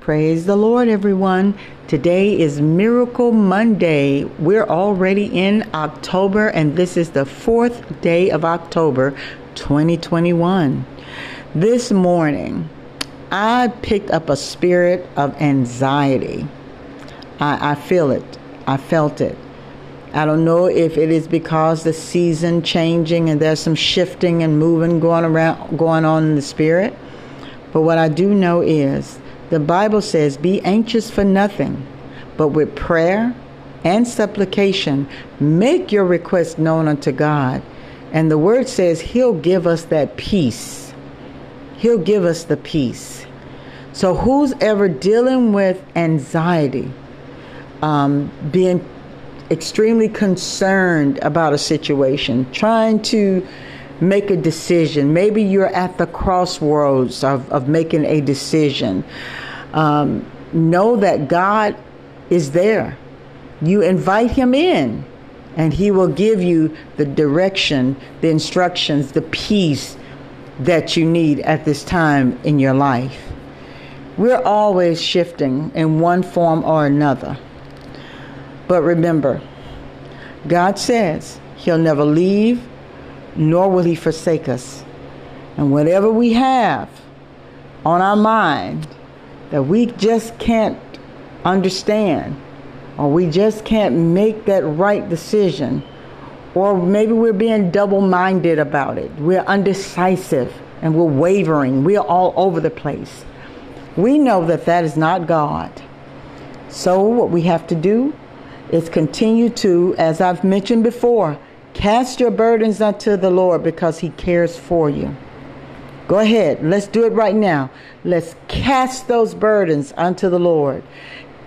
Praise the Lord, everyone. Today is Miracle Monday. We're already in October, and this is the fourth day of October 2021. This morning, I picked up a spirit of anxiety. I, I feel it. I felt it. I don't know if it is because the season changing and there's some shifting and moving going around going on in the spirit. But what I do know is the Bible says, Be anxious for nothing, but with prayer and supplication, make your request known unto God. And the word says He'll give us that peace. He'll give us the peace. So, who's ever dealing with anxiety, um, being extremely concerned about a situation, trying to make a decision. Maybe you're at the crossroads of, of making a decision. Um, know that God is there. You invite Him in, and He will give you the direction, the instructions, the peace that you need at this time in your life. We're always shifting in one form or another. But remember, God says He'll never leave, nor will He forsake us. And whatever we have on our mind that we just can't understand, or we just can't make that right decision, or maybe we're being double minded about it, we're undecisive and we're wavering, we're all over the place. We know that that is not God. So, what we have to do is continue to, as I've mentioned before, cast your burdens unto the Lord because He cares for you. Go ahead, let's do it right now. Let's cast those burdens unto the Lord.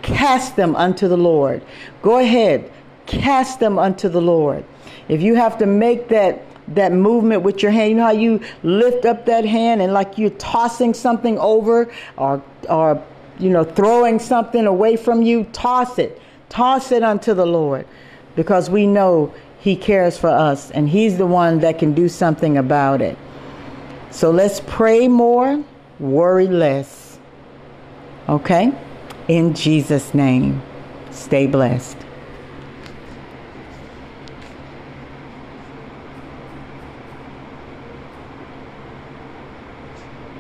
Cast them unto the Lord. Go ahead, cast them unto the Lord. If you have to make that that movement with your hand, you know how you lift up that hand and like you're tossing something over or or you know throwing something away from you, toss it Toss it unto the Lord because we know He cares for us and He's the one that can do something about it. So let's pray more, worry less. Okay? In Jesus' name, stay blessed.